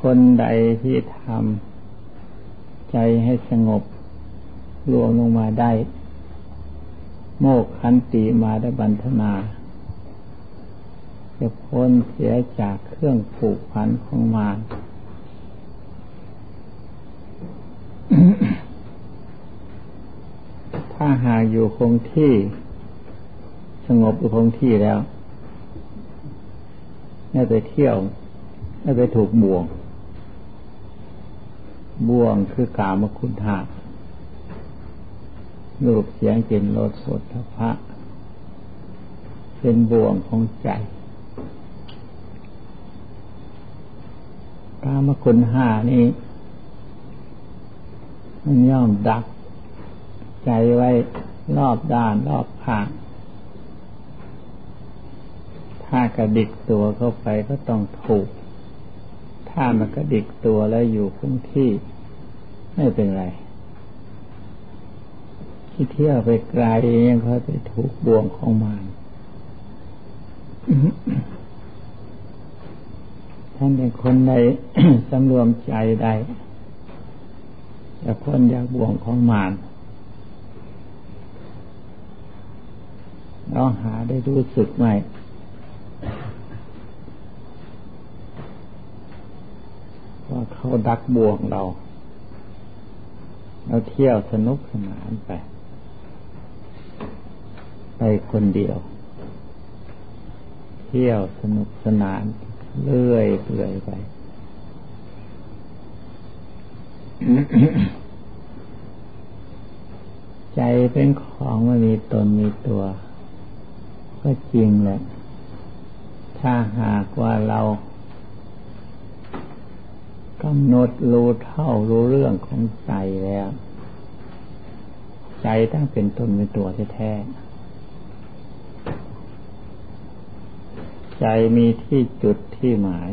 คนใดที่ทำใจให้สงบ รวมลงมาได้ โมกขันติมาได้บันทนา จะพ้นเสียจากเครื่องผูกพันของมารถ้าหากอยู่คงที่ สงบอยู่คงที่แล้ว ไม่ไปเที่ยวไม่ไปถูกบ่วง บ่วงคือกามคุณหารูปเสียงกลิ่นรสสดพะ เป็นบ่วงของใจกามคุณห้านี้มันย่อมดัก ใจไว้รอบด้านรอบข้าง ถ้ากระดิกตัวเข้าไปก็ต้องถูก ถ้ามันกระดิกตัวแล้วอยู่คงที่ ไม่เป็นไรที่เที่ยวไปไกลยังเขาไปถูกบ่วงของมันท่านเป็นคนใดสำรวมใจใดจะพ้นจากบ่วงของมารเราหาได้รู้สึกไหม ว่าเขาดักบ่วงเราเราเที่ยวสนุกสนานไป ไปคนเดียว เที่ยวสนุกสนาน เลื่อยเปื่อยไป ใจเป็นของไม่มีตนมีตัว ก็จริงแหละ ถ้าหากว่าเรา กำหนดรู้เท่ารู้เรื่องของใจแล้ว ใจตั้งเป็นตนเป็นตัวแท้ใจมีที่จุดที่หมาย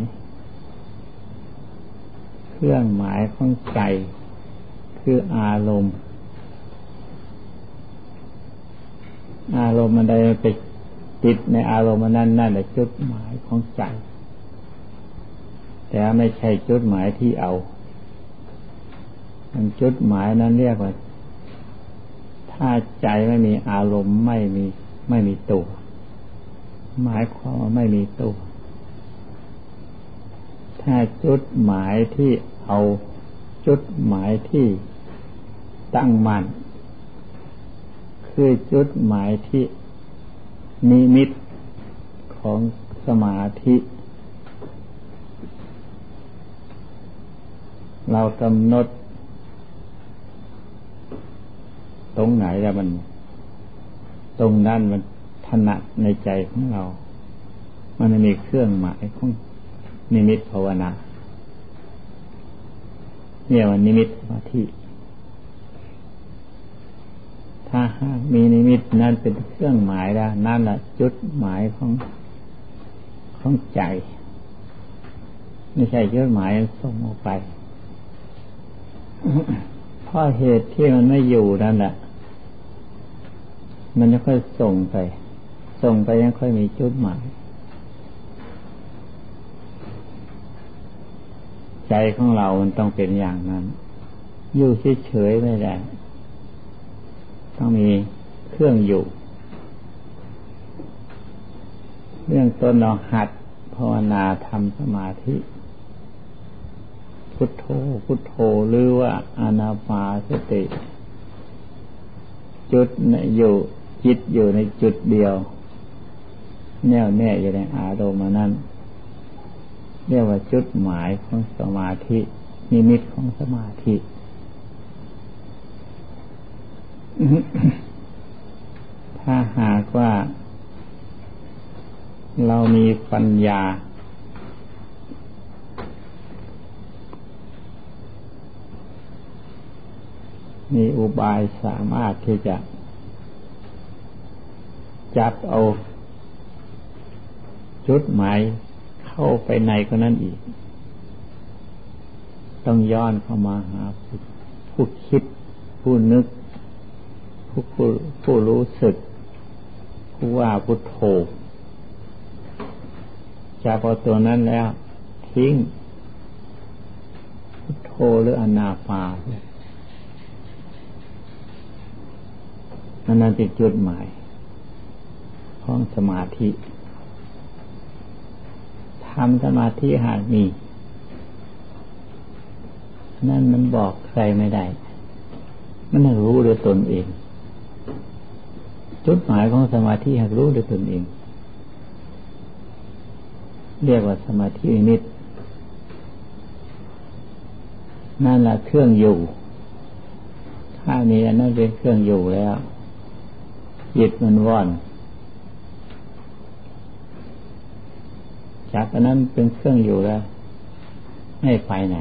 เครื่องหมายของใจคืออารมณ์ อารมณ์มันใดไปติดในอารมณ์นั้นนั่นแหละจุดหมายของใจ แต่ไม่ใช่จุดหมายที่เอามันจุดหมายนั้นเรียกว่า ถ้าใจไม่มีอารมณ์ไม่มี ไม่มีตัว หมายความว่าไม่มีตัว ถ้าจุดหมายที่เอา จุดหมายที่ตั้งมัน่นคือจุดหมายที่นิมิตของสมาธิ เรากำหนด ตรงไหนแล้วมัน ตรงนั้นมันถนัดในใจของเรา มันมีเครื่องหมายของนิมิตภาวนาเนี่ยวันนิมิตสมาธิถ้าหากมีนิมิตนั่นเป็นเครื่องหมายแล้วนั่นแหละจุดหมายของของใจ ไม่ใช่จุดหมายส่งออกไป เพราะเหตุที่มันไม่อยู่นั่นแหละมันจะค่อยส่งไป ส่งไปยังค่อยมีจุดหมายใจของเรา มันต้องเป็นอย่างนั้น อยู่เฉยๆไม่ได้ ต้องมีเครื่องอยู่ เรื่องต้นเราหัดภาวนาทำสมาธิ พุทโธพุทโธหรือว่าอานาปาสติ จุดอยู่จิตอยู่ในจุดเดียว แน่วแน่อยู่ในอารมณ์นั้น เรียกว่าจุดหมายของสมาธิ นิมิตของสมาธิถ้าหากว่า เรามีปัญญา มีอุบายสามารถที่จะ จับเอา จุดหมายเข้าไปในก็นั้นอีก ต้องย้อนเข้ามาหาผู้คิด ผู้นึก ผู้ผู้ผู้รู้สึก ผู้ว่าพุทโธจากพอตัวนั้นแล้ว ทิ้งพุทโธหรืออนาปาอัน นั้นเป็นจุดหมายของสมาธิทำสมาธิหากมี นั่นมันบอกใครไม่ได้ มันรู้ด้วยตนเอง จุดหมายของสมาธิหากรู้ด้วยตนเอง เรียกว่าสมาธินิดนั่นแหละเครื่องอยู่ ถ้ามีอันนั้นเป็นเครื่องอยู่แล้ว จิตมันว่อน จากอันนั้นเป็นเครื่องอยู่แล้ว ไม่ไปไหน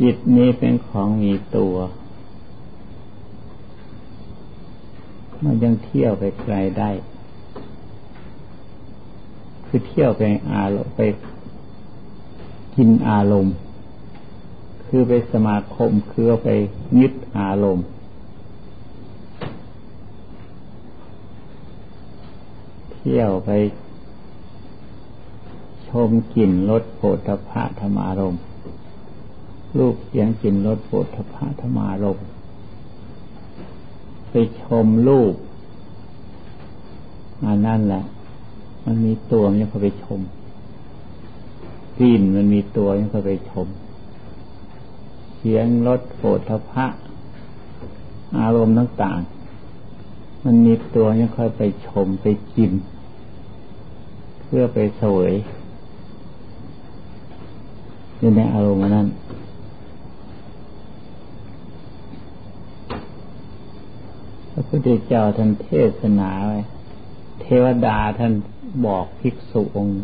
จิตนี้เป็นของมีตัว มันยังเที่ยวไปไกลได้ คือเที่ยวไปอารมณ์ไปกินอารมณ์ คือไปสมาคมคือไปยึดอารมณ์เที่ยวไปชมกลิ่นรสโผฏฐะธรรมารมรูปเสียงกลิ่นรสโผฏฐะธรรมารมไปชมรูปอันนั่นแหละ มันมีตัวมันยังเข้าไปชมกลิ่นมันมีตัวยังเข้าไปชม สียงรสโผฏฐะอารมณ์ต่างๆ มันมีตัวยังค่อยไปชมไปกิน เพื่อไปเสวยอยู่ในอารมณ์นั้นพระพุทธเจ้าท่านเทศนาไว้เทวดาท่านบอกภิกษุองค์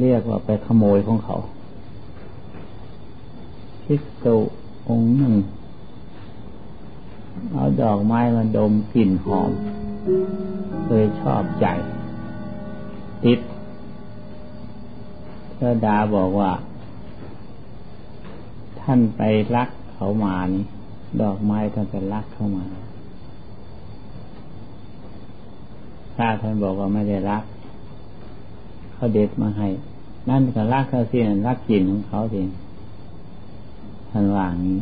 เรียกว่าไปขโมยของเขา ภิกษุองค์หนึ่ง เอาดอกไม้มาดมกลิ่นหอมเลยชอบใจ ติดเทวดาบอกว่า ท่านไปรักเขามานี่ดอกไม้ท่านไปรักเข้ามาถ้าท่านบอกว่าไม่ได้รัก เขาเด็ดมาให้ นั่นก็รักเขาสิรักกลิ่นของเขาเอง ท่านว่านี้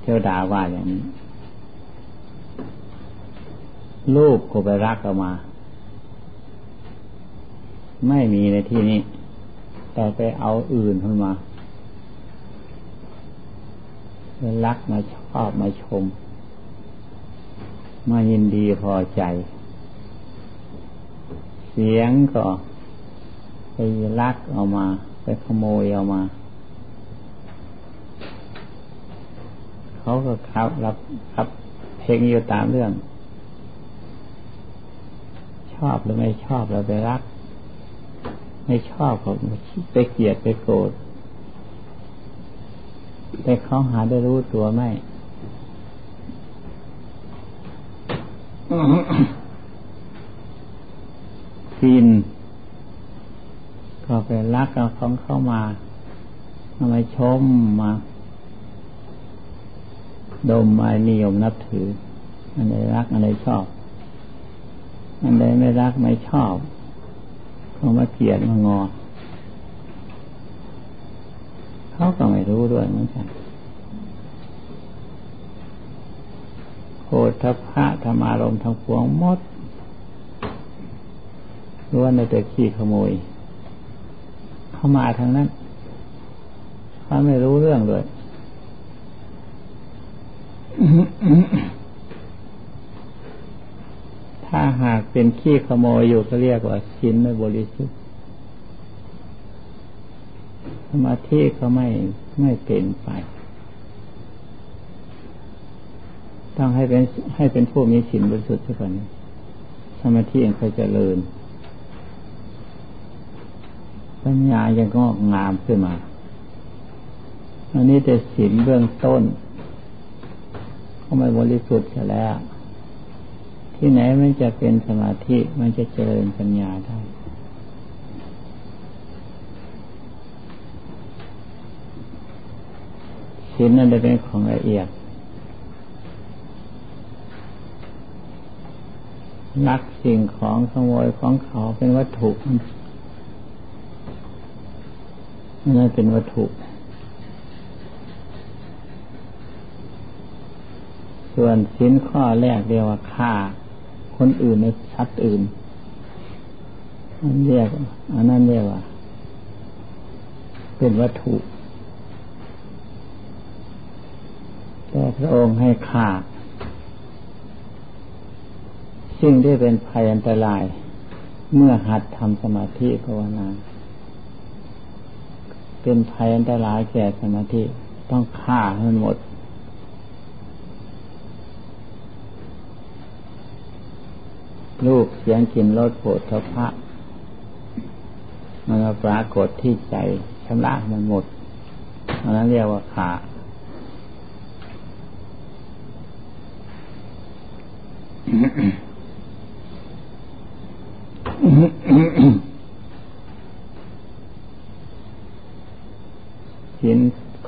เทวดาว่าอย่างนี้ ลูกก็ไปรักออกมา ไม่มีในที่นี้ แต่ไปเอาอื่นขึ้นมาไปรักมาชอบมาชม มายินดีพอใจ เสียงก็ไปรักเอามา ไปขโมยเอามา เขาก็ครับรับครับเพลงอยู่ตามเรื่อง ชอบหรือไม่ชอบเราไปรัก ไม่ชอบเขาไปเกลียดไปโกรธแต่เขาหาได้รู้ตัวไหมกินก็ไปรักเอาของเข้ามาทำไมชมมา ดมอะไรนิยมนับถือ อันใดรักอันใดชอบ อันใดไม่รักไม่ชอบเขามาเกลียดมางอ เขาก็ไม่รู้ด้วยเหมือนกันโคตรพระธรรมารมทั้งปวงมดล้วนแต่ขี้ขโมย เข้ามาทางนั้นเขาไม่รู้เรื่องเลย ถ้าหากเป็นขี้ขโมยอยู่ก็เรียกว่าชิ้นไม่บริสุทธิ์สมาธิก็ไม่ไม่เป็นไปต้องให้เป็นให้เป็นผู้มีสินบริสุทธิ์ซะก่อนสมาธิยังค่อยเจริญ ปัญญายังงอกงามขึ้นมา อันนี้แต่สินเบื้องต้น ก็ไม่บริสุทธิ์แล้ว ที่ไหนมันจะเป็นสมาธิมันจะเจริญปัญญาได้ศีลนั่นเป็นของละเอียดนักสิ่งของขโมยของเขาเป็นวัตถุนั่นเป็นวัตถุ ส่วนสินข้อแรกเรียกว่าฆ่า คนอื่นในชัดอื่นอันเรียกอันนั้นเรียกว่า เป็นวัตถุแต่พระองค์ให้ฆ่าสิ่งที่เป็นภัยอันตราย เมื่อหัดทำสมาธิภาวนา เป็นภัยอันตรายแก่สมาธิ ต้องฆ่าให้หมด ลูกเสียงกินรสโผฏฐพะมันปรากฏที่ใจชำระมันหมดอันนั้นเรียกว่าขาหิน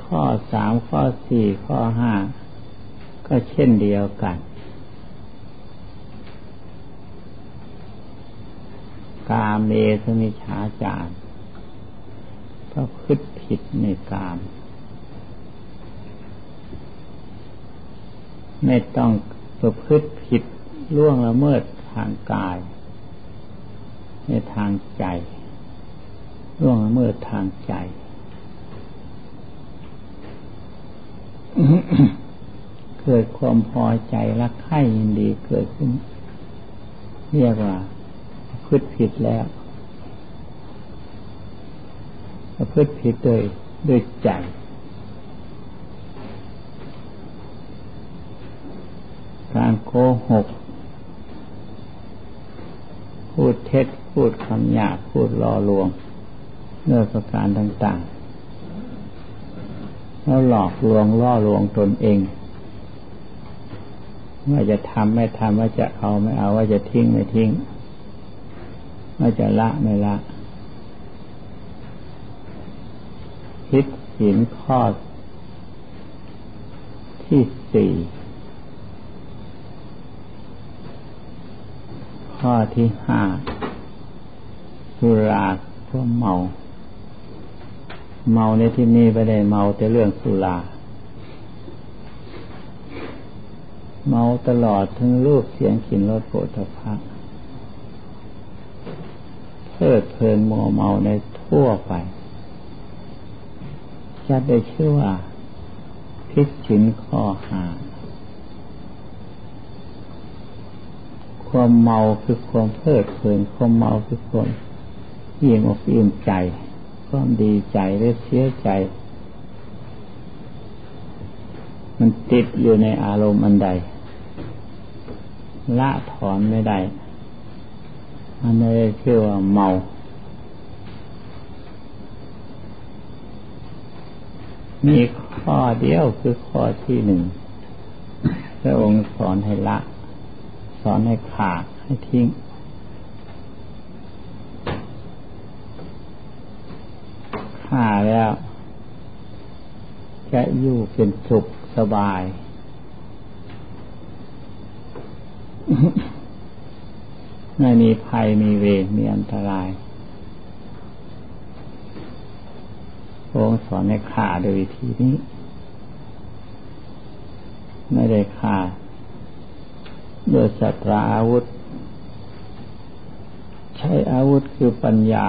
ข้อสามข้อสี่ข้อห้าก็เช่นเดียวกัน กาเมสมิชาจารก็คืดผิดในกาม ไม่ต้องประพฤติผิดล่วงละเมิดทางกาย ในทางใจล่วงละเมิดทางใจเกิดความพอใจรักใคร่ยินดีเกิดขึ้น เรียกว่า พืชผิดแล้วพืชผิดโดยด้วยใจ การโกหก พูดเท็จพูดคำหยาพูดล่อลวงเนื้อประการต่างๆ แล้วหลอกลวงล่อลวงตนเองว่าจะทำไม่ทำว่าจะเอาไม่เอาว่าจะทิ้งไม่ทิ้ง ว่าจะละไม่ละ คิดสินข้อที่สี่ข้อที่ห้าสุราก็เมา เมาในที่นี้ไม่ได้เมาแต่เรื่องสุราเมาตลอดทั้งรูปเสียงกลิ่นรสโผฏฐะเพ ลิดเพลินมัวเมาในทั่วไปจะได้ชื่อว่าพิชินข้อหาความเมาคือความเพลิดเพลินความเมาคือความยิ่งอกยิ่งใจความดีใจหรือเสียใจ มันติดอยู่ในอารมณ์อันใด ละถอนไม่ได้ อันนี้ชื่อว่าเมา มีข้อเดียวคือข้อที่หนึ่งพระองค์สอนให้ละ สอนให้ขาดให้ทิ้งฆ่าแล้ว จะอยู่เป็นสุขสบาย ไม่มีภัยมีเวรมีอันตรายพระองค์สอนให้ฆ่าโดยวิธีนี้ ไม่ได้ฆ่าโดยสัตราอาวุธ ใช้อาวุธคือปัญญา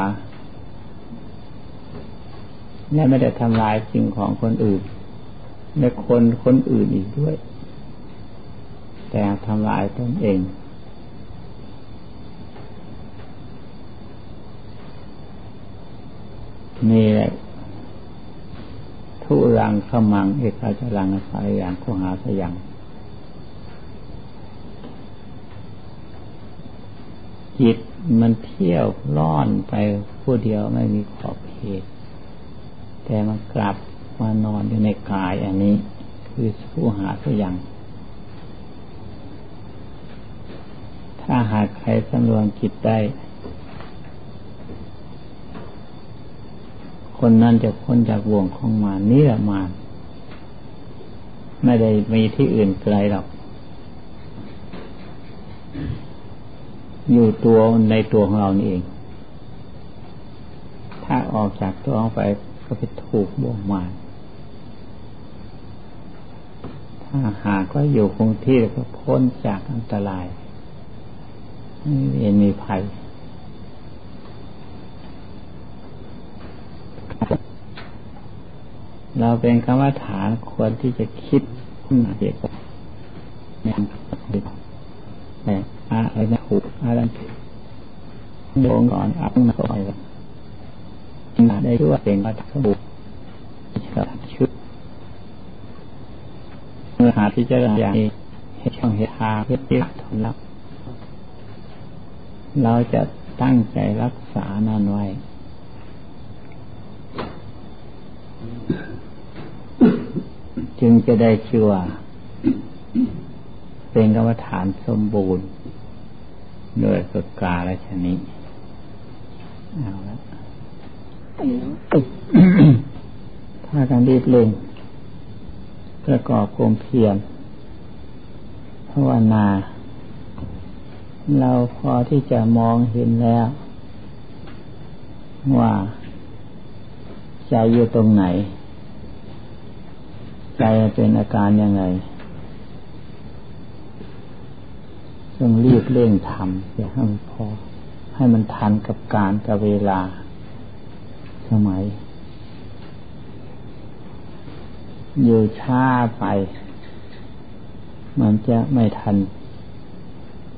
และไม่ได้ทำลายสิ่งของคนอื่น และคนคนอื่นอีกด้วย แต่ทำลายตนเอง นี่แหละทุรังขมัง เอกาจรังสายอย่างโคหาสยังจิตมันเที่ยวล่อนไปผู้เดียวไม่มีขอบเขตแต่มันกลับมานอนอยู่ในกายอันนี้ คือผู้หาสั่งถ้าหากใครสำรวมจิตได้ คนนั้นจะพ้นจากวงของมานี่แหละมาไม่ได้มีที่อื่นไกลหรอก อยู่ตัวในตัวของเรานี่เอง ถ้าออกจากตัวออกไปก็ไปถูกบ่วงมานถ้าหากว่าอยู่คงที่ก็พ้นจากอันตรายไม่เวียนมีภัย เราเป็นกรรมฐานควรที่จะคิดเหตุเนี่ยแต่อะไรนะหูอะไรโดนก่อนอัพมาคอยมาได้ด้วยเป็นกระถางบุชุดเมื่อหาที่จะอย่างนี้ให้ช่องเหตุทางเพื่อที่ทนรับเราจะตั้งใจรักษานันไว้ จึงจะได้ชื่อว่าเป็นกรรมฐานสมบูรณ์โดยสุดกาและชนิดเอาละถ้าการรีบเร่งประกอบกลมเพียรภาวนา เราพอที่จะมองเห็นแล้ว ว่า ใจอยู่ตรงไหน ใจเป็นอาการยังไงต้องรีบเร่งทำอย่าให้มันพอ ให้มันทันกับการกับเวลา สมัย อยู่ช้าไป มันจะไม่ทัน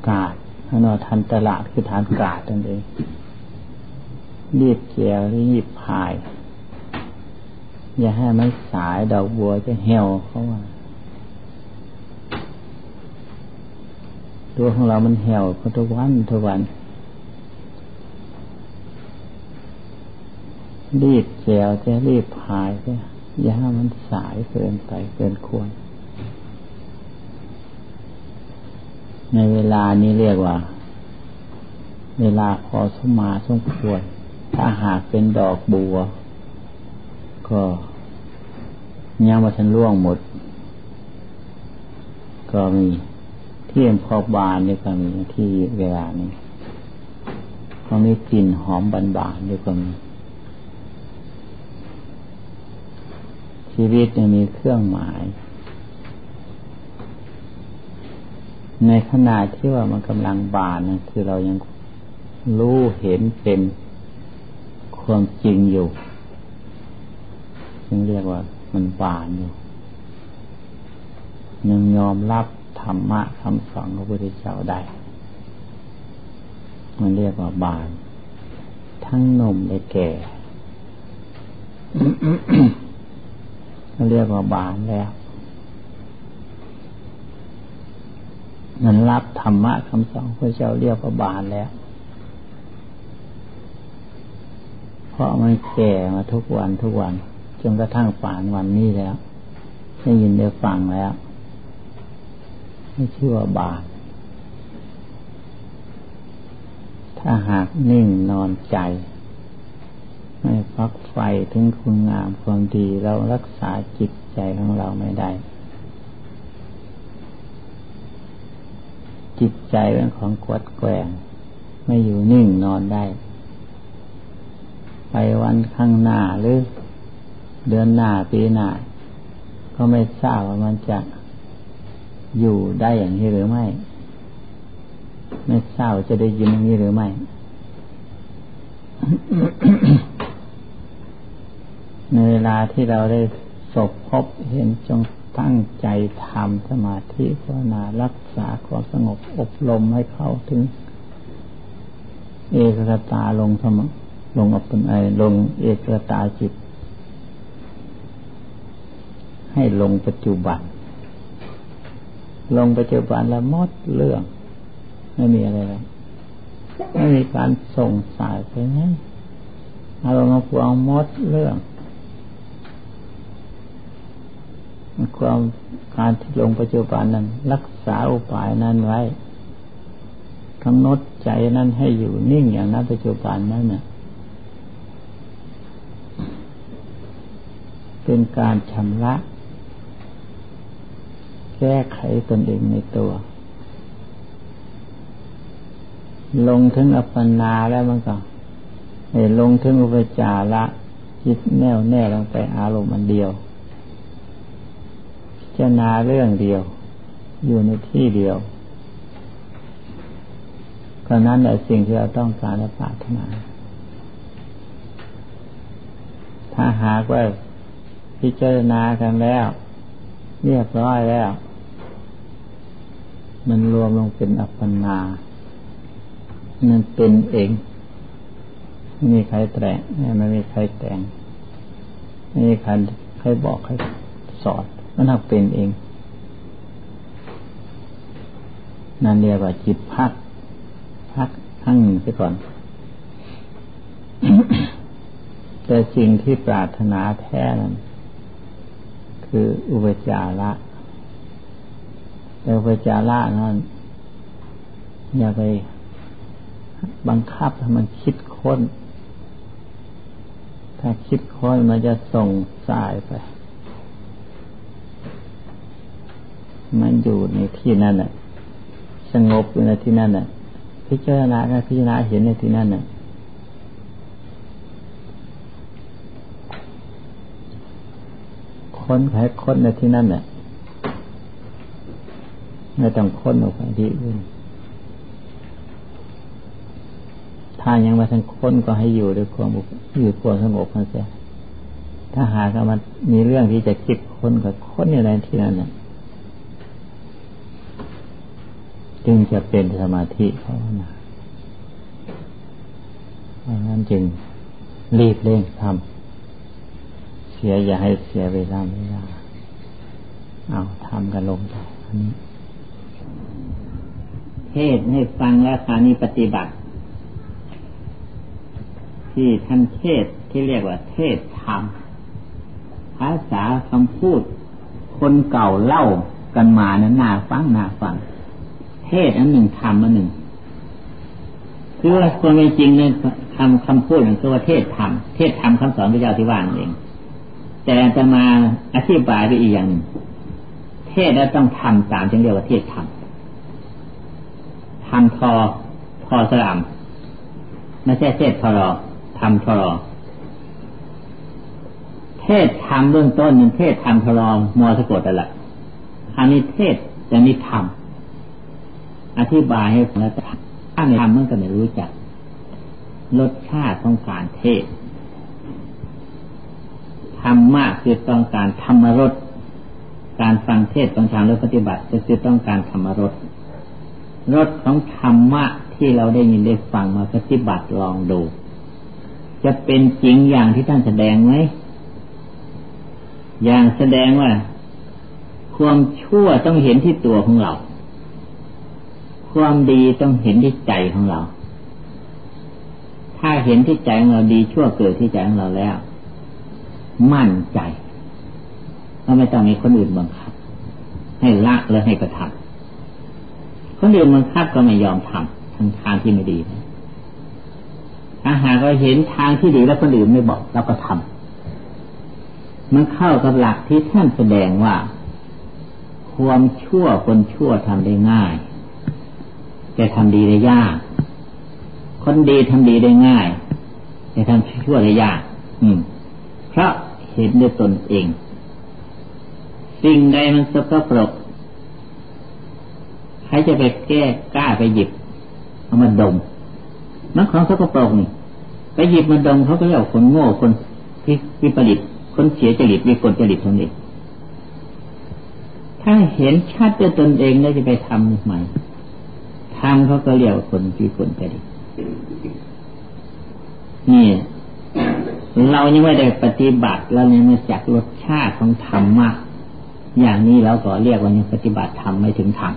กาดถ้านอทันตลาดคือฐานกาดนั่นเองรีบเกี่ยวรีบพาย อย่าให้มันสายดอกบัวจะเหี่ยวเขาว่าตัวของเรามันเหี่ยวทุกวันทุกวัน รีบแจวจะรีบพายจะอย่าให้มันสายเกินไปเกินควร ในเวลานี้เรียกว่า เวลาพอสมมาสมควร ถ้าหากเป็นดอกบัว ก็ ยังมาทันล่วงหมด ก็มีที่พอบานด้วยก็มีที่เวลานี้เขามีกลิ่นหอมบานบานด้วยก็มีชีวิตเนี่ยมีเครื่องหมาย ในขณะที่ว่ามันกำลังบานนะคือเรายังรู้เห็นเป็นความจริงอยู่ จึงเรียกว่า มันบานอยู่ยังยอมรับธรรมะคำสอนของพระพุทธเจ้าได้ มันเรียกว่าบาน ทั้งนมและแก่มันเรียกว่าบานแล้วมันรับธรรมะคำสอนพระเจ้าเรียกว่าบานแล้ว เพราะมันแก่มาทุกวันทุกวัน จนกระทั่งป่านวันนี้แล้วได้ยินได้ฟังแล้วไม่ชื่อว่าบาปถ้าหากนิ่งนอนใจ ไม่ฟักไฟถึงคุณงามความดีเรารักษาจิตใจของเราไม่ได้ จิตใจเป็นของกวดแกงไม่อยู่นิ่งนอนได้ ไปวันข้างหน้าหรือ เดือนหน้าปีหน้าก็ไม่ทราบว่ามันจะอยู่ได้อย่างนี้หรือไม่ ไม่ทราบจะได้ยินอย่างนี้หรือไม่ในเวลาที่เราได้สบพบเห็นจงตั้งใจทำสมาธิภาวนารักษาความสงบอบรมให้เขาถึง เอกตาลงสมลงอปไอลงเอกตาจิต ให้ลงปัจจุบัน ลงปัจจุบันแล้วมดเรื่อง ไม่มีอะไรแล้วไม่มีการส่งสายไปไหนอารมณ์พวงมดเรื่อง ความการที่ลงปัจจุบันนั้น รักษาอุปายนั้นไว้กำหนดใจนั้นให้อยู่นิ่งอย่างนั้นปัจจุบันนั้นน่ะเป็นการชำระ แก้ไขตนเองในตัว ลงถึงอัปปนาแล้วมันก็ลงถึงอุปจาระจิตแน่วแน่ลงไปอารมณ์อันเดียวจะนาเรื่องเดียว อยู่ในที่เดียวก็นั้นแหละสิ่งที่เราต้องการและปรารถนา ถ้าหากว่าพิจารณากันแล้ว เรียบร้อยแล้ว มันรวมลงเป็นอัปปนามันเป็นเองไม่มีใครแต่งไม่มีใครแต่งไม่มีใครใครบอกใครสอนมันทำเป็นเอง นั่นเรียกว่าจิตพัก พักทั้งหนึ่งไปก่อน แต่สิ่งที่ปรารถนาแท้นั้นคืออุปจาระ แต่อุปจาระนั้นอย่าไปบังคับให้มันคิดค้น ถ้าคิดค้นมันจะส่งสายไป มันอยู่ในที่นั่นแหละสงบอยู่ในที่นั่นแหละพิจารณาการพิจารณาเห็นในที่นั่นน่ะค้นไขค้นในที่นั่นน่ะ ไม่ต้องค้นออกไปที่อื่นถ้ายังมาทั้งค้นก็ให้อยู่ด้วยความอยู่ความสงบนั่นเสียถ้าหากมันมีเรื่องที่จะคิดค้นก็ค้นอยู่ในที่นั้นน่ะจึงจะเป็นสมาธิภาวนาดังนั้นจึงรีบเร่งทำเสียอย่าให้เสียเวลาเวลาเอาทำกันลงไปอันนี้ เทศให้ฟังแล้วครานี้ปฏิบัติ ที่ท่านเทศที่เรียกว่า เทศธรรมภาษาคำพูด คนเก่าเล่ากันมานั้นน่าฟังน่าฟัง เทศอันหนึ่งธรรมอันหนึ่งคือว่าคนไม่จริงเนี่ยคำคำพูดของคือว่าเทศธรรมเทศธรรมคำสอนพระเจ้าที่ว่านั่นเองแต่จะมาอธิบายไปอีกอย่าง เทศแล้วต้องทำตามจึงเรียกว่าเทศธรรม ทำทอทอสลามไม่ใช่เทศทอรอทำทอรอเทศธรรมเบื้องต้นหนึ่งเทศธรรมทอรอมอสะกดอะไรคราวนี้เทศจะมีธรรมอธิบายให้ฟังแล้วถ้าไม่ทำมันก็ไม่รู้จักรสชาติของการเทศธรรมะคือต้องการธรรมรสการฟังเทศต้องการแลปฏิบัติก็คือต้องการธรรมรส รสของธรรมะที่เราได้ยินได้ฟังมาปฏิบัติลองดู จะเป็นจริงอย่างที่ท่านแสดงไหมอย่างแสดงว่า ความชั่วต้องเห็นที่ตัวของเรา ความดีต้องเห็นที่ใจของเรา ถ้าเห็นที่ใจของเราดีชั่วเกิดที่ใจของเราแล้ว มั่นใจก็ไม่ต้องมีคนอื่นบังคับ ให้ละและให้กระทำ คนอื่นบังคับก็ไม่ยอมทำทางทางที่ไม่ดีถ้าหากเราเห็นทางที่ดีแล้วคนอื่นไม่บอกเราก็ทำมันเข้ากับหลักที่ท่านแสดงว่า ความชั่วคนชั่วทำได้ง่าย แต่ทำดีได้ยาก คนดีทำดีได้ง่าย แต่ทำชั่วได้ยาก อืม เพราะเห็นด้วยตนเอง สิ่งใดมันสกปรก รจะไปแก้กล้าไปหยิบ เอามาดมนักของสกปรกนี่ไปหยิบมาดมเขาก็เรียกคนโง่คนที่วิปริตคนเสียจริตวิกลจริตคนนี้ถ้าเห็นชัดด้วยตนเองแล้วจะไปทำใหม่ทำเขาก็เรียกคนที่คนไปดินี่เรายังไม่ได้ปฏิบัติเรายังไม่จักรสชาติของธรรมะอย่างนี้เราก็เรียกว่ายังปฏิบัติธรรมไม่ถึงธรรม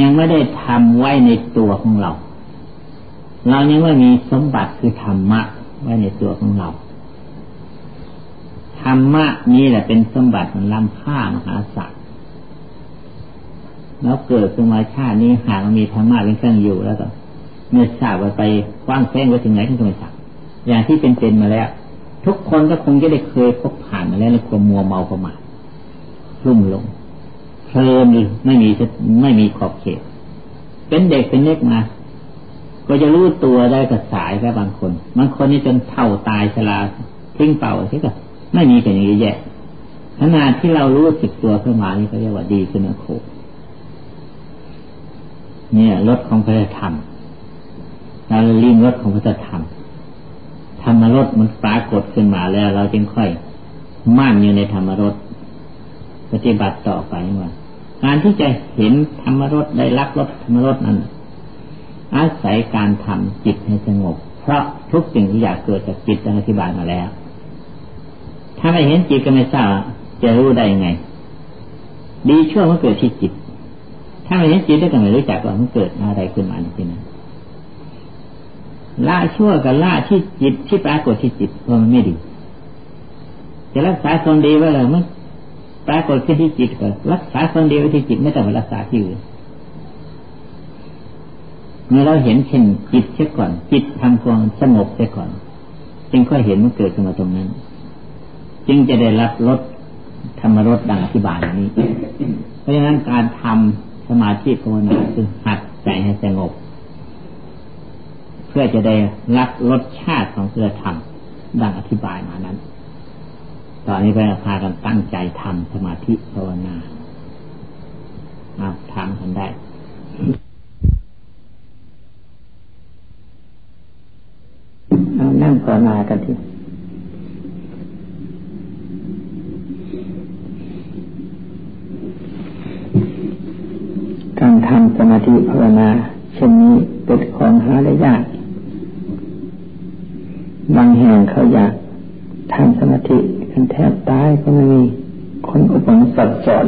ยังไม่ได้ทำไว้ในตัวของเรา เรายังไม่มีสมบัติคือธรรมะ ไว้ในตัวของเรา ธรรมะนี้แหละเป็นสมบัติมันล้ำค่ามหาศาลแล้วเกิดขึ้นมาชาตินี้หากมีธรรมะเป็นเครื่องอยู่แล้วก็เมื่อทราบว่าไปกว้างแจ้งไว้ถึงไหนท่านก็ไม่ทราบอย่างที่เป็นเป็นมาแล้ว ทุกคนก็คงจะได้เคยพบผ่านมาแล้วในความมัวเมาประมาทรุ่มลง เพลินไม่มีไม่มีขอบเขต เป็นเด็กเป็นเล็กมา ก็จะรู้ตัวได้กับสายแค่บางคนบางคนนี่จนเท่าตายชราทิ้งเป่าใช่ก็ไม่มีกันอย่างนี้แย่ขนาดที่เรารู้สึกตัวขึ้นมานี่ก็เรียกว่าดีขึ้นนะครูเนี่ยรถของพระธรรมเราลิ้มรถของพระธรรมธรรมรถมันปรากฏขึ้นมาแล้ว เราจึงค่อยมั่นอยู่ในธรรมรถปฏิบัติต่อไปว่า การที่จะเห็นธรรมรถได้รับรถธรรมรถนั้น อาศัยการทำจิตให้สงบ เพราะทุกสิ่งที่อยากเกิดจากจิตอธิบายมาแล้ว ถ้าไม่เห็นจิตก็ไม่ทราบจะรู้ได้ยังไง ดีชั่วมันเกิดที่จิต ถ้าไม่เห็นจิตได้ก็ไม่รู้จักว่ามันเกิดอะไรขึ้นมาในที่นั้นละชั่วกับละที่จิตที่ปรากฏที่จิตว่ามันไม่ดี จะรักษาคนดีไว้เลยมัน ปรากฏขึ้นที่จิตก็รักษาคนเดีไว้ที่จิตไม่ต้องไปรักษาที่อื่นเมื่อเราเห็นเช่นจิตเสียก่อน จิตทำความสงบเสียก่อน จึงค่อยเห็นมันเกิดขึ้นมาตรงนั้น จึงจะได้รับรสธรรมรสดังอธิบายนี้ เพราะฉะนั้นการทำสมาธิภาวนาคือหัดใจให้สงบ เพื่อจะได้รับรสชาติของเพื่อทำดังอธิบายมานั้น ตอนนี้ไปพากันตั้งใจทำสมาธิภาวนาเอาทำกันได้เอานั่งภาวนากันทีการทำสมาธิภาวนาเช่นนี้เป็นของหาได้ยาก บางแห่งเขาอยาก ทำสมาธิกันแทบตายก็ไม่มีคนอุปนิสัยสอน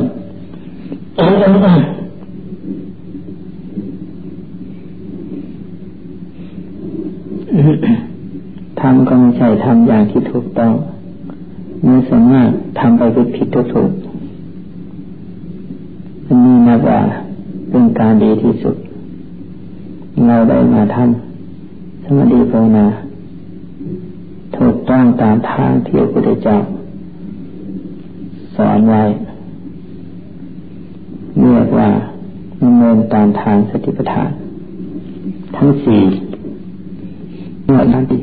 ทำก็ไม่ใช่ทำอย่างที่ถูกต้องมีสามารถทำไปผิดผิดถูกอันนี้นับว่าเป็นการดีที่สุด เราได้มาทำสมาธิภาวนาางตามทางที่พระพุทธเจ้าสอนไว้เรียกว่าดำเนินตามทางสติปัฏฐาน ทั้งสี่เมื่อนั้นดี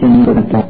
จึงเป็นหลัก